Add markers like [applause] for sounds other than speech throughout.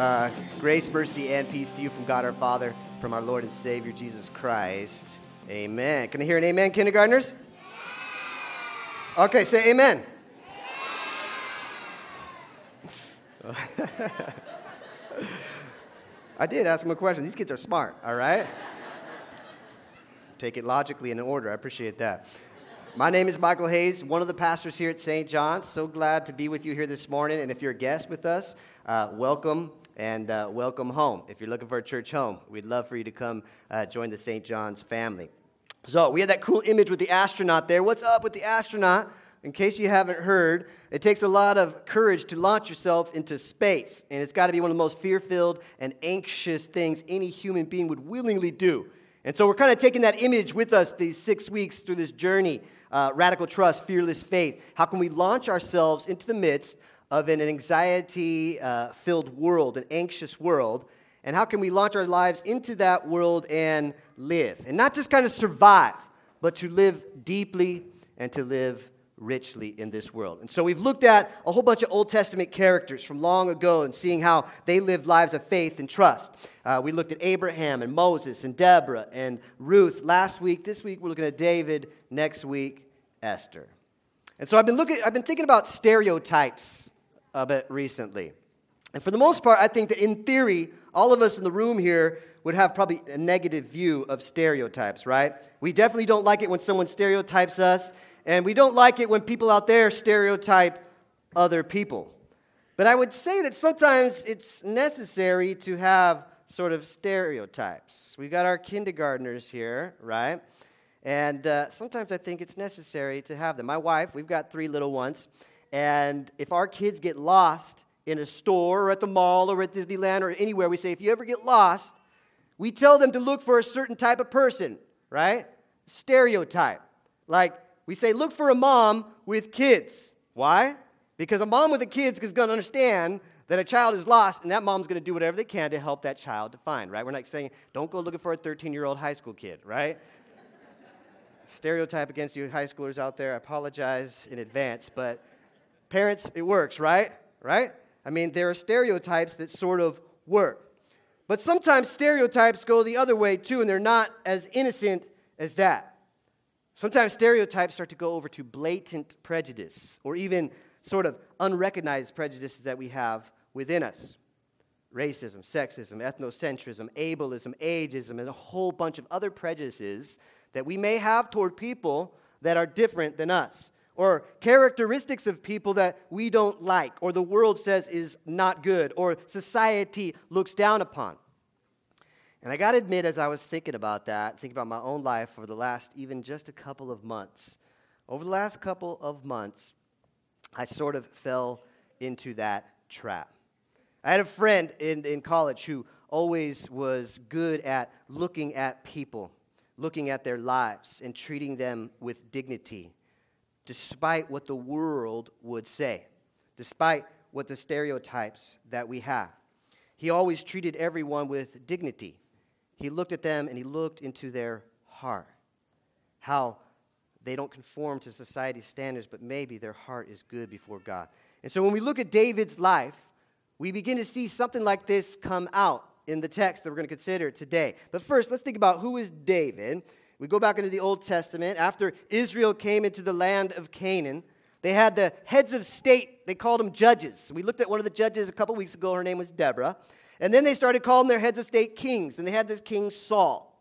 Uh, grace, mercy, and peace to you from God our Father, from our Lord and Savior Jesus Christ. Amen. Can I hear an amen, kindergartners? Okay, say amen. [laughs] I did ask them a question. These kids are smart, all right? Take it logically in order. I appreciate that. My name is Michael Hayes, one of the pastors here at St. John's. So glad to be with you here this morning. And if you're a guest with us, uh, welcome and uh, welcome home. If you're looking for a church home, we'd love for you to come uh, join the St. John's family. So we had that cool image with the astronaut there. What's up with the astronaut? In case you haven't heard, it takes a lot of courage to launch yourself into space, and it's got to be one of the most fear filled and anxious things any human being would willingly do. And so we're kind of taking that image with us these six weeks through this journey uh, radical trust, fearless faith. How can we launch ourselves into the midst of an anxiety uh, filled world, an anxious world? And how can we launch our lives into that world and live? And not just kind of survive, but to live deeply and to live richly in this world. And so we've looked at a whole bunch of Old Testament characters from long ago and seeing how they lived lives of faith and trust. Uh, we looked at Abraham and Moses and Deborah and Ruth last week. This week we're looking at David. Next week, Esther. And so I've been looking, I've been thinking about stereotypes a bit recently. And for the most part, I think that in theory, all of us in the room here would have probably a negative view of stereotypes, right? We definitely don't like it when someone stereotypes us. And we don't like it when people out there stereotype other people. But I would say that sometimes it's necessary to have sort of stereotypes. We've got our kindergartners here, right? And uh, sometimes I think it's necessary to have them. My wife, we've got three little ones. And if our kids get lost in a store or at the mall or at Disneyland or anywhere, we say, if you ever get lost, we tell them to look for a certain type of person, right? Stereotype. Like, we say, look for a mom with kids. Why? Because a mom with the kids is going to understand that a child is lost, and that mom's going to do whatever they can to help that child to find, right? We're not saying, don't go looking for a 13 year old high school kid, right? Stereotype against you high schoolers out there, I apologize in advance, but parents, it works, right? Right? I mean, there are stereotypes that sort of work. But sometimes stereotypes go the other way too, and they're not as innocent as that. Sometimes stereotypes start to go over to blatant prejudice or even sort of unrecognized prejudices that we have within us racism, sexism, ethnocentrism, ableism, ageism, and a whole bunch of other prejudices that we may have toward people that are different than us, or characteristics of people that we don't like, or the world says is not good, or society looks down upon. And I got to admit, as I was thinking about that, thinking about my own life over the last even just a couple of months, over the last couple of months, I sort of fell into that trap. I had a friend in, in college who always was good at looking at people, looking at their lives, and treating them with dignity, despite what the world would say, despite what the stereotypes that we have. He always treated everyone with dignity he looked at them and he looked into their heart. How they don't conform to society's standards, but maybe their heart is good before God. And so when we look at David's life, we begin to see something like this come out in the text that we're going to consider today. But first, let's think about who is David. We go back into the Old Testament. After Israel came into the land of Canaan, they had the heads of state, they called them judges. We looked at one of the judges a couple weeks ago. Her name was Deborah. And then they started calling their heads of state kings, and they had this King Saul.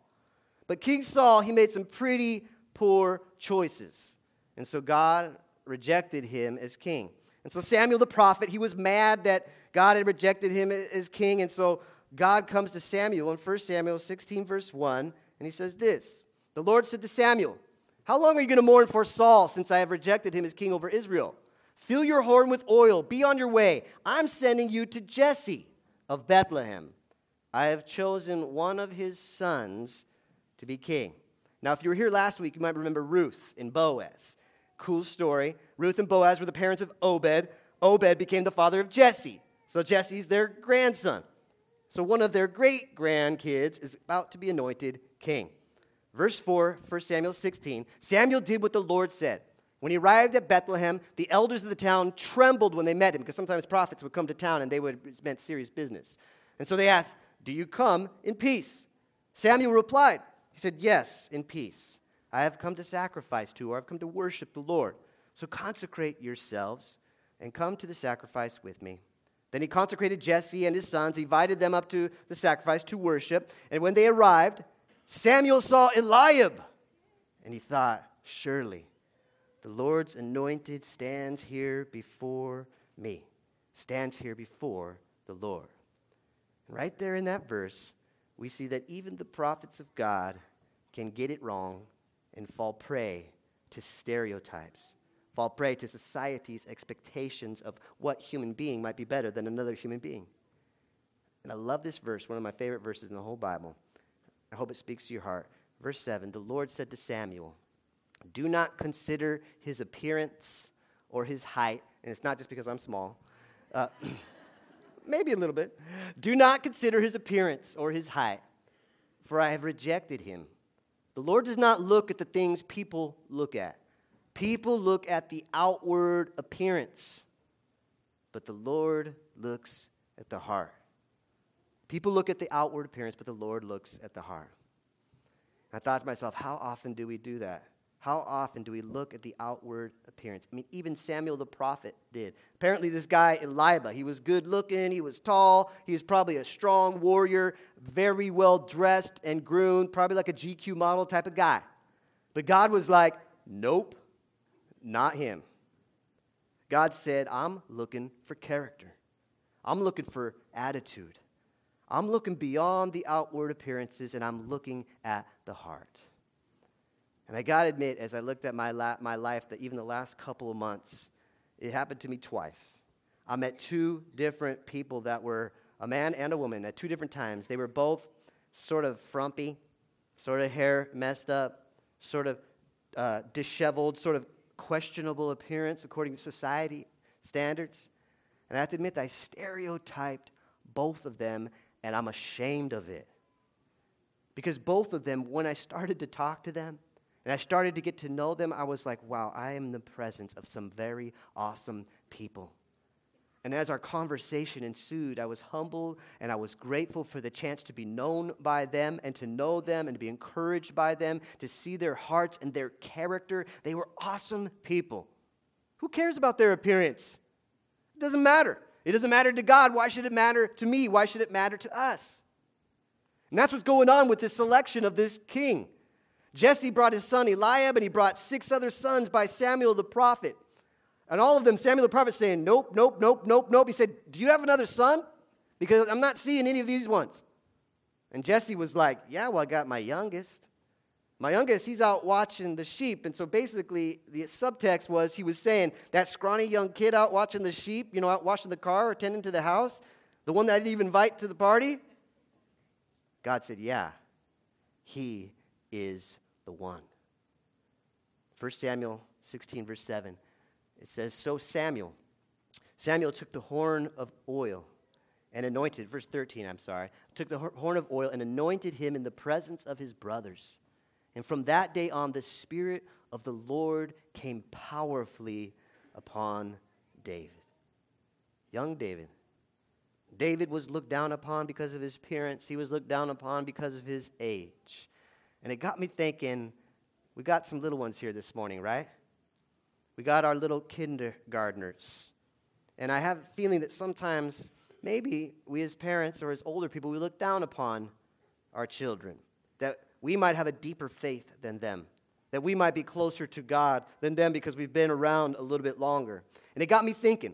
But King Saul, he made some pretty poor choices. And so God rejected him as king. And so Samuel the prophet, he was mad that God had rejected him as king. And so God comes to Samuel in 1 Samuel 16, verse 1, and he says this The Lord said to Samuel, How long are you going to mourn for Saul since I have rejected him as king over Israel? Fill your horn with oil, be on your way. I'm sending you to Jesse of Bethlehem. I have chosen one of his sons to be king. Now, if you were here last week, you might remember Ruth and Boaz. Cool story. Ruth and Boaz were the parents of Obed. Obed became the father of Jesse. So Jesse's their grandson. So one of their great grandkids is about to be anointed king. Verse 4, 1 Samuel 16 Samuel did what the Lord said. When he arrived at Bethlehem, the elders of the town trembled when they met him because sometimes prophets would come to town and they would it meant serious business. And so they asked, Do you come in peace? Samuel replied, He said, Yes, in peace. I have come to sacrifice to, or I've come to worship the Lord. So consecrate yourselves and come to the sacrifice with me. Then he consecrated Jesse and his sons, he invited them up to the sacrifice to worship. And when they arrived, Samuel saw Eliab, and he thought, Surely the Lord's anointed stands here before me, stands here before the Lord. Right there in that verse, we see that even the prophets of God can get it wrong and fall prey to stereotypes, fall prey to society's expectations of what human being might be better than another human being. And I love this verse, one of my favorite verses in the whole Bible. I hope it speaks to your heart. Verse 7 The Lord said to Samuel, Do not consider his appearance or his height, and it's not just because I'm small. Uh, [clears throat] maybe a little bit. Do not consider his appearance or his height, for I have rejected him. The Lord does not look at the things people look at. People look at the outward appearance, but the Lord looks at the heart. People look at the outward appearance, but the Lord looks at the heart. I thought to myself, how often do we do that? How often do we look at the outward appearance? I mean, even Samuel the prophet did. Apparently, this guy, Eliab, he was good looking, he was tall, he was probably a strong warrior, very well dressed and groomed, probably like a GQ model type of guy. But God was like, nope, not him. God said, I'm looking for character, I'm looking for attitude. I'm looking beyond the outward appearances and I'm looking at the heart. And I got to admit, as I looked at my, la- my life, that even the last couple of months, it happened to me twice. I met two different people that were a man and a woman at two different times. They were both sort of frumpy, sort of hair messed up, sort of uh, disheveled, sort of questionable appearance according to society standards. And I have to admit, I stereotyped both of them, and I'm ashamed of it. Because both of them, when I started to talk to them, and I started to get to know them, I was like, wow, I am in the presence of some very awesome people. And as our conversation ensued, I was humbled and I was grateful for the chance to be known by them and to know them and to be encouraged by them, to see their hearts and their character. They were awesome people. Who cares about their appearance? It doesn't matter. It doesn't matter to God. Why should it matter to me? Why should it matter to us? And that's what's going on with this selection of this king. Jesse brought his son Eliab, and he brought six other sons by Samuel the prophet. And all of them, Samuel the prophet saying, Nope, nope, nope, nope, nope. He said, Do you have another son? Because I'm not seeing any of these ones. And Jesse was like, Yeah, well, I got my youngest. My youngest, he's out watching the sheep. And so basically, the subtext was he was saying, That scrawny young kid out watching the sheep, you know, out washing the car, or attending to the house, the one that I didn't even invite to the party. God said, Yeah, he is the one. 1 Samuel 16, verse 7, it says, So Samuel, Samuel took the horn of oil and anointed, verse 13, I'm sorry, took the horn of oil and anointed him in the presence of his brothers. And from that day on, the Spirit of the Lord came powerfully upon David. Young David. David was looked down upon because of his appearance, he was looked down upon because of his age. And it got me thinking we got some little ones here this morning, right? We got our little kindergartners. And I have a feeling that sometimes, maybe we as parents or as older people, we look down upon our children. We might have a deeper faith than them. That we might be closer to God than them because we've been around a little bit longer. And it got me thinking.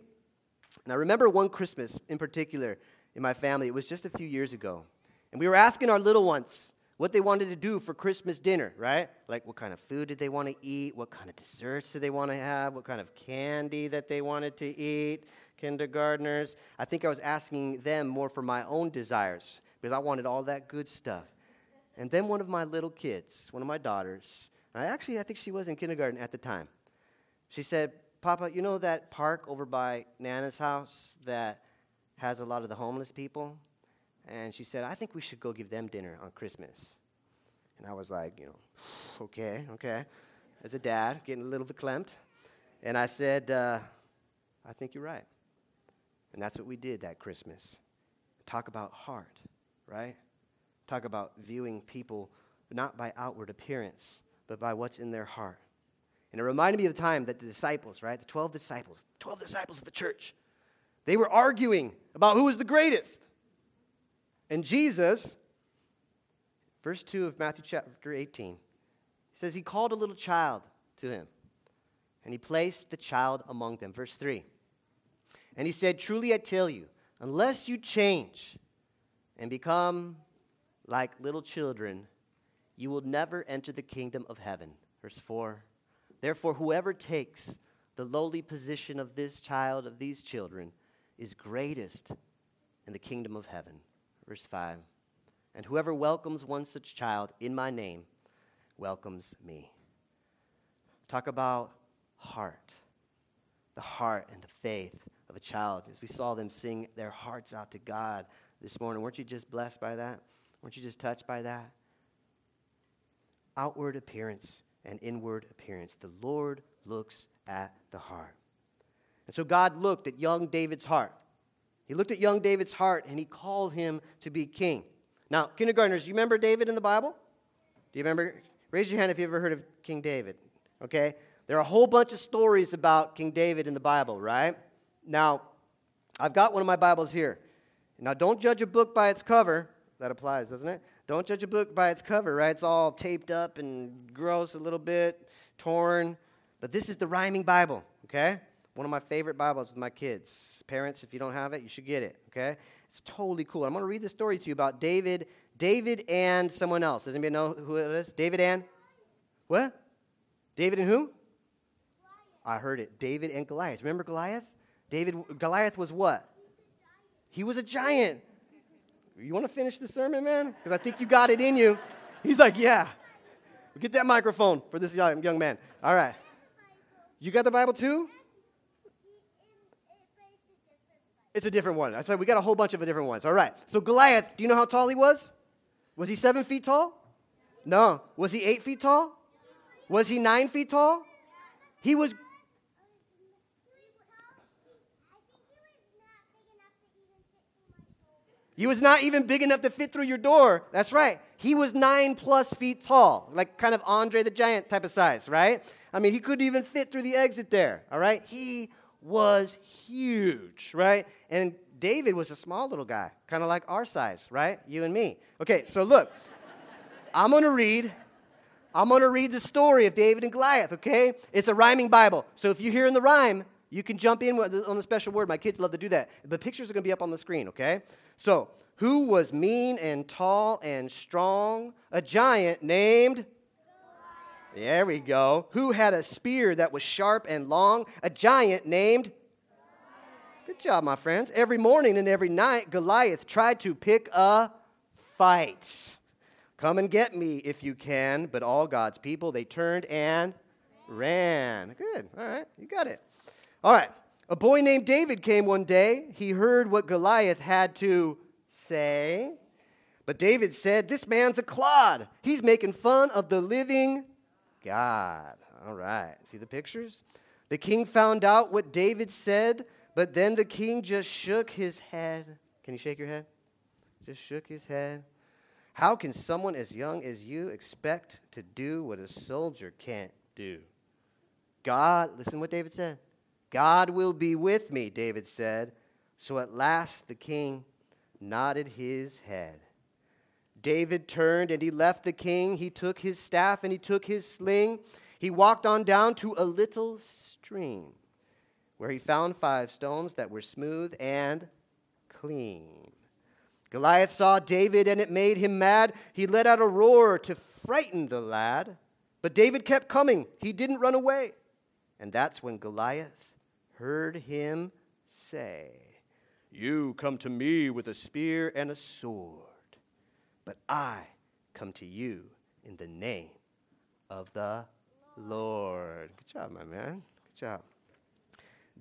And I remember one Christmas in particular in my family. It was just a few years ago. And we were asking our little ones, what they wanted to do for Christmas dinner, right? Like what kind of food did they want to eat? What kind of desserts did they want to have? What kind of candy that they wanted to eat? Kindergartners. I think I was asking them more for my own desires because I wanted all that good stuff. And then one of my little kids, one of my daughters, and I actually I think she was in kindergarten at the time. She said, "Papa, you know that park over by Nana's house that has a lot of the homeless people?" And she said, I think we should go give them dinner on Christmas. And I was like, you know, [sighs] okay, okay. As a dad, getting a little bit clamped. And I said, uh, I think you're right. And that's what we did that Christmas. Talk about heart, right? Talk about viewing people not by outward appearance, but by what's in their heart. And it reminded me of the time that the disciples, right? The 12 disciples, 12 disciples of the church, they were arguing about who was the greatest. And Jesus, verse 2 of Matthew chapter 18, he says, He called a little child to him, and he placed the child among them. Verse 3. And he said, Truly I tell you, unless you change and become like little children, you will never enter the kingdom of heaven. Verse 4. Therefore, whoever takes the lowly position of this child, of these children, is greatest in the kingdom of heaven. Verse 5 And whoever welcomes one such child in my name welcomes me. Talk about heart, the heart and the faith of a child. As we saw them sing their hearts out to God this morning, weren't you just blessed by that? Weren't you just touched by that? Outward appearance and inward appearance. The Lord looks at the heart. And so God looked at young David's heart. He looked at young David's heart and he called him to be king. Now, kindergartners, you remember David in the Bible? Do you remember? Raise your hand if you ever heard of King David. Okay? There are a whole bunch of stories about King David in the Bible, right? Now, I've got one of my Bibles here. Now, don't judge a book by its cover. That applies, doesn't it? Don't judge a book by its cover, right? It's all taped up and gross a little bit, torn. But this is the rhyming Bible, okay? One of my favorite Bibles with my kids. Parents, if you don't have it, you should get it, okay? It's totally cool. I'm going to read the story to you about David, David and someone else. Does anybody know who it is? David and what? David and who? I heard it. David and Goliath. Remember Goliath? David Goliath was what? He was a giant. You want to finish the sermon, man? Because I think you got it in you. He's like, yeah. Get that microphone for this young, man. All right. You got the Bible too? It's a different one. I said we got a whole bunch of different ones. All right. So Goliath, do you know how tall he was? Was he seven feet tall? No. Was he eight feet tall? Was he nine feet tall? He was. He was not even big enough to fit through your door. That's right. He was nine plus feet tall, like kind of Andre the Giant type of size, right? I mean, he couldn't even fit through the exit there, all right? He was huge, right? And David was a small little guy, kind of like our size, right? You and me. Okay, so look, I'm to read. I'm to read the story of David and Goliath, okay? It's a rhyming Bible. So if you hear in the rhyme, you can jump in on the special word. My kids love to do that. The pictures are going to be up on the screen, okay? So, who was mean and tall and strong? A giant named there we go. Who had a spear that was sharp and long? A giant named. Good job, my friends. Every morning and every night, Goliath tried to pick a fight. Come and get me if you can. But all God's people, they turned and ran. Good. All right. You got it. All right. A boy named David came one day. He heard what Goliath had to say. But David said, This man's a clod. He's making fun of the living God. All right. See the pictures? The king found out what David said, but then the king just shook his head. Can you shake your head? Just shook his head. How can someone as young as you expect to do what a soldier can't do? God, listen to what David said. God will be with me, David said. So at last the king nodded his head. David turned and he left the king. He took his staff and he took his sling. He walked on down to a little stream where he found five stones that were smooth and clean. Goliath saw David and it made him mad. He let out a roar to frighten the lad. But David kept coming, he didn't run away. And that's when Goliath heard him say, You come to me with a spear and a sword but I come to you in the name of the Lord. Good job, my man. Good job.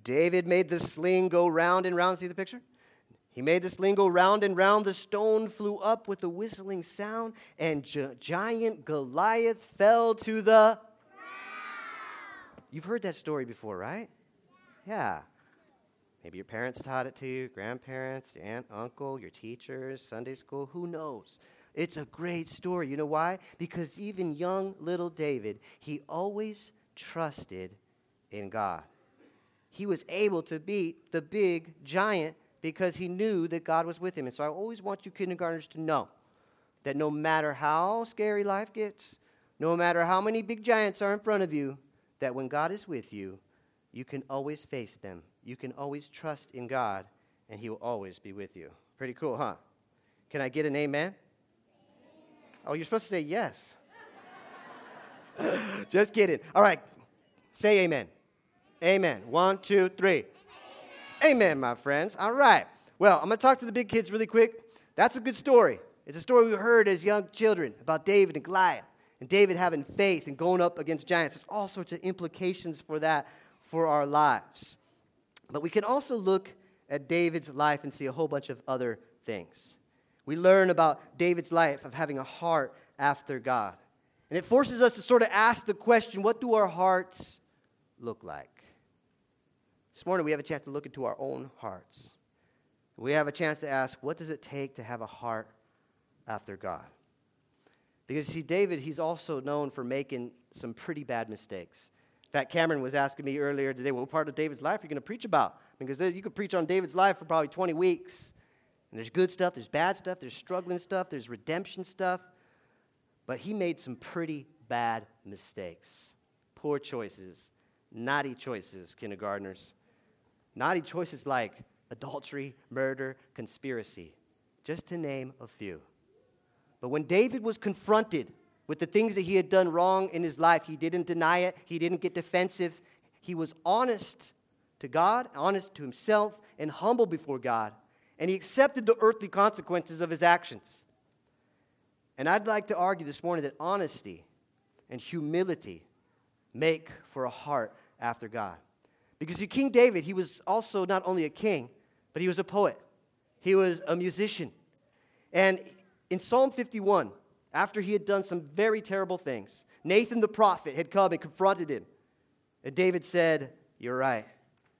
David made the sling go round and round. See the picture? He made the sling go round and round. The stone flew up with a whistling sound, and gi- giant Goliath fell to the You've heard that story before, right? Yeah. Maybe your parents taught it to you, grandparents, your aunt, uncle, your teachers, Sunday school, who knows? It's a great story. You know why? Because even young little David, he always trusted in God. He was able to beat the big giant because he knew that God was with him. And so I always want you kindergartners to know that no matter how scary life gets, no matter how many big giants are in front of you, that when God is with you, you can always face them. You can always trust in God, and He will always be with you. Pretty cool, huh? Can I get an amen? Oh, you're supposed to say yes. [laughs] Just kidding. All right, say amen. Amen. One, two, three. Amen. amen, my friends. All right. Well, I'm going to talk to the big kids really quick. That's a good story. It's a story we heard as young children about David and Goliath and David having faith and going up against giants. There's all sorts of implications for that for our lives. But we can also look at David's life and see a whole bunch of other things. We learn about David's life of having a heart after God. And it forces us to sort of ask the question what do our hearts look like? This morning we have a chance to look into our own hearts. We have a chance to ask what does it take to have a heart after God? Because, see, David, he's also known for making some pretty bad mistakes. Fact, Cameron was asking me earlier today, what part of David's life are you going to preach about? Because you could preach on David's life for probably 20 weeks. And there's good stuff, there's bad stuff, there's struggling stuff, there's redemption stuff. But he made some pretty bad mistakes. Poor choices, naughty choices, kindergartners. Naughty choices like adultery, murder, conspiracy, just to name a few. But when David was confronted with the things that he had done wrong in his life, he didn't deny it, he didn't get defensive. He was honest to God, honest to himself, and humble before God and he accepted the earthly consequences of his actions. And I'd like to argue this morning that honesty and humility make for a heart after God. Because King David, he was also not only a king, but he was a poet, he was a musician. And in Psalm 51, after he had done some very terrible things, Nathan the prophet had come and confronted him. And David said, You're right.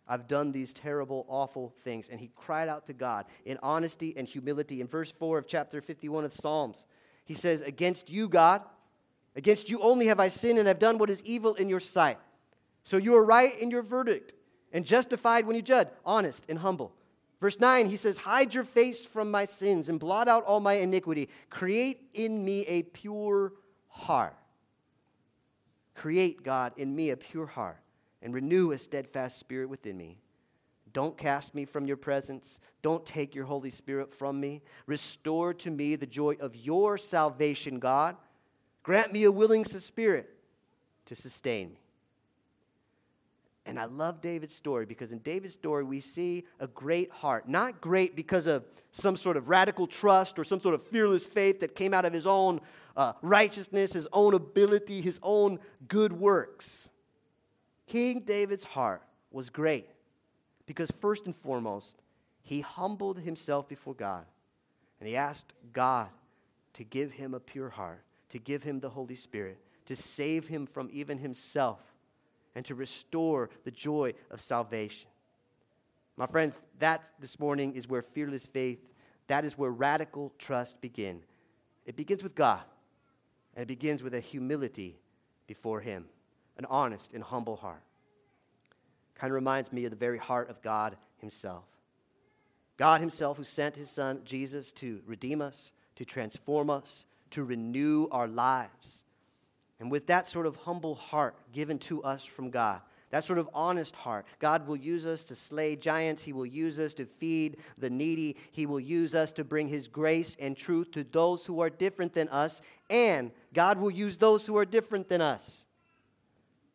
I've done these terrible, awful things. And he cried out to God in honesty and humility. In verse 4 of chapter 51 of Psalms, he says, Against you, God, against you only have I sinned and have done what is evil in your sight. So you are right in your verdict and justified when you judge, honest and humble. Verse 9, he says, Hide your face from my sins and blot out all my iniquity. Create in me a pure heart. Create, God, in me a pure heart and renew a steadfast spirit within me. Don't cast me from your presence. Don't take your Holy Spirit from me. Restore to me the joy of your salvation, God. Grant me a willing spirit to sustain me. And I love David's story because in David's story, we see a great heart. Not great because of some sort of radical trust or some sort of fearless faith that came out of his own uh, righteousness, his own ability, his own good works. King David's heart was great because, first and foremost, he humbled himself before God and he asked God to give him a pure heart, to give him the Holy Spirit, to save him from even himself, and to restore the joy of salvation. My friends, that this morning is where fearless faith, that is where radical trust begin. It begins with God, and it begins with a humility before him an honest and humble heart. Kind of reminds me of the very heart of God Himself. God Himself, who sent His Son Jesus to redeem us, to transform us, to renew our lives. And with that sort of humble heart given to us from God, that sort of honest heart, God will use us to slay giants. He will use us to feed the needy. He will use us to bring His grace and truth to those who are different than us. And God will use those who are different than us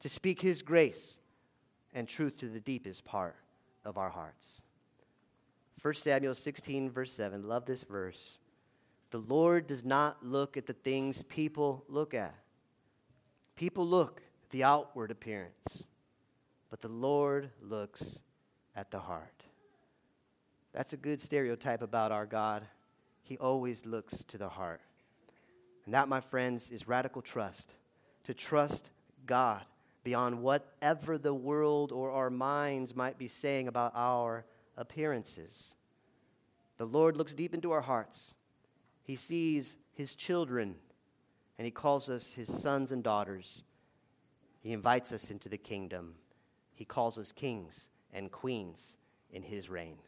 to speak His grace and truth to the deepest part of our hearts. 1 Samuel 16, verse 7, love this verse. The Lord does not look at the things people look at. People look at the outward appearance, but the Lord looks at the heart. That's a good stereotype about our God. He always looks to the heart. And that, my friends, is radical trust. To trust God beyond whatever the world or our minds might be saying about our appearances. The Lord looks deep into our hearts. He sees his children, and he calls us his sons and daughters. He invites us into the kingdom. He calls us kings and queens in his reign.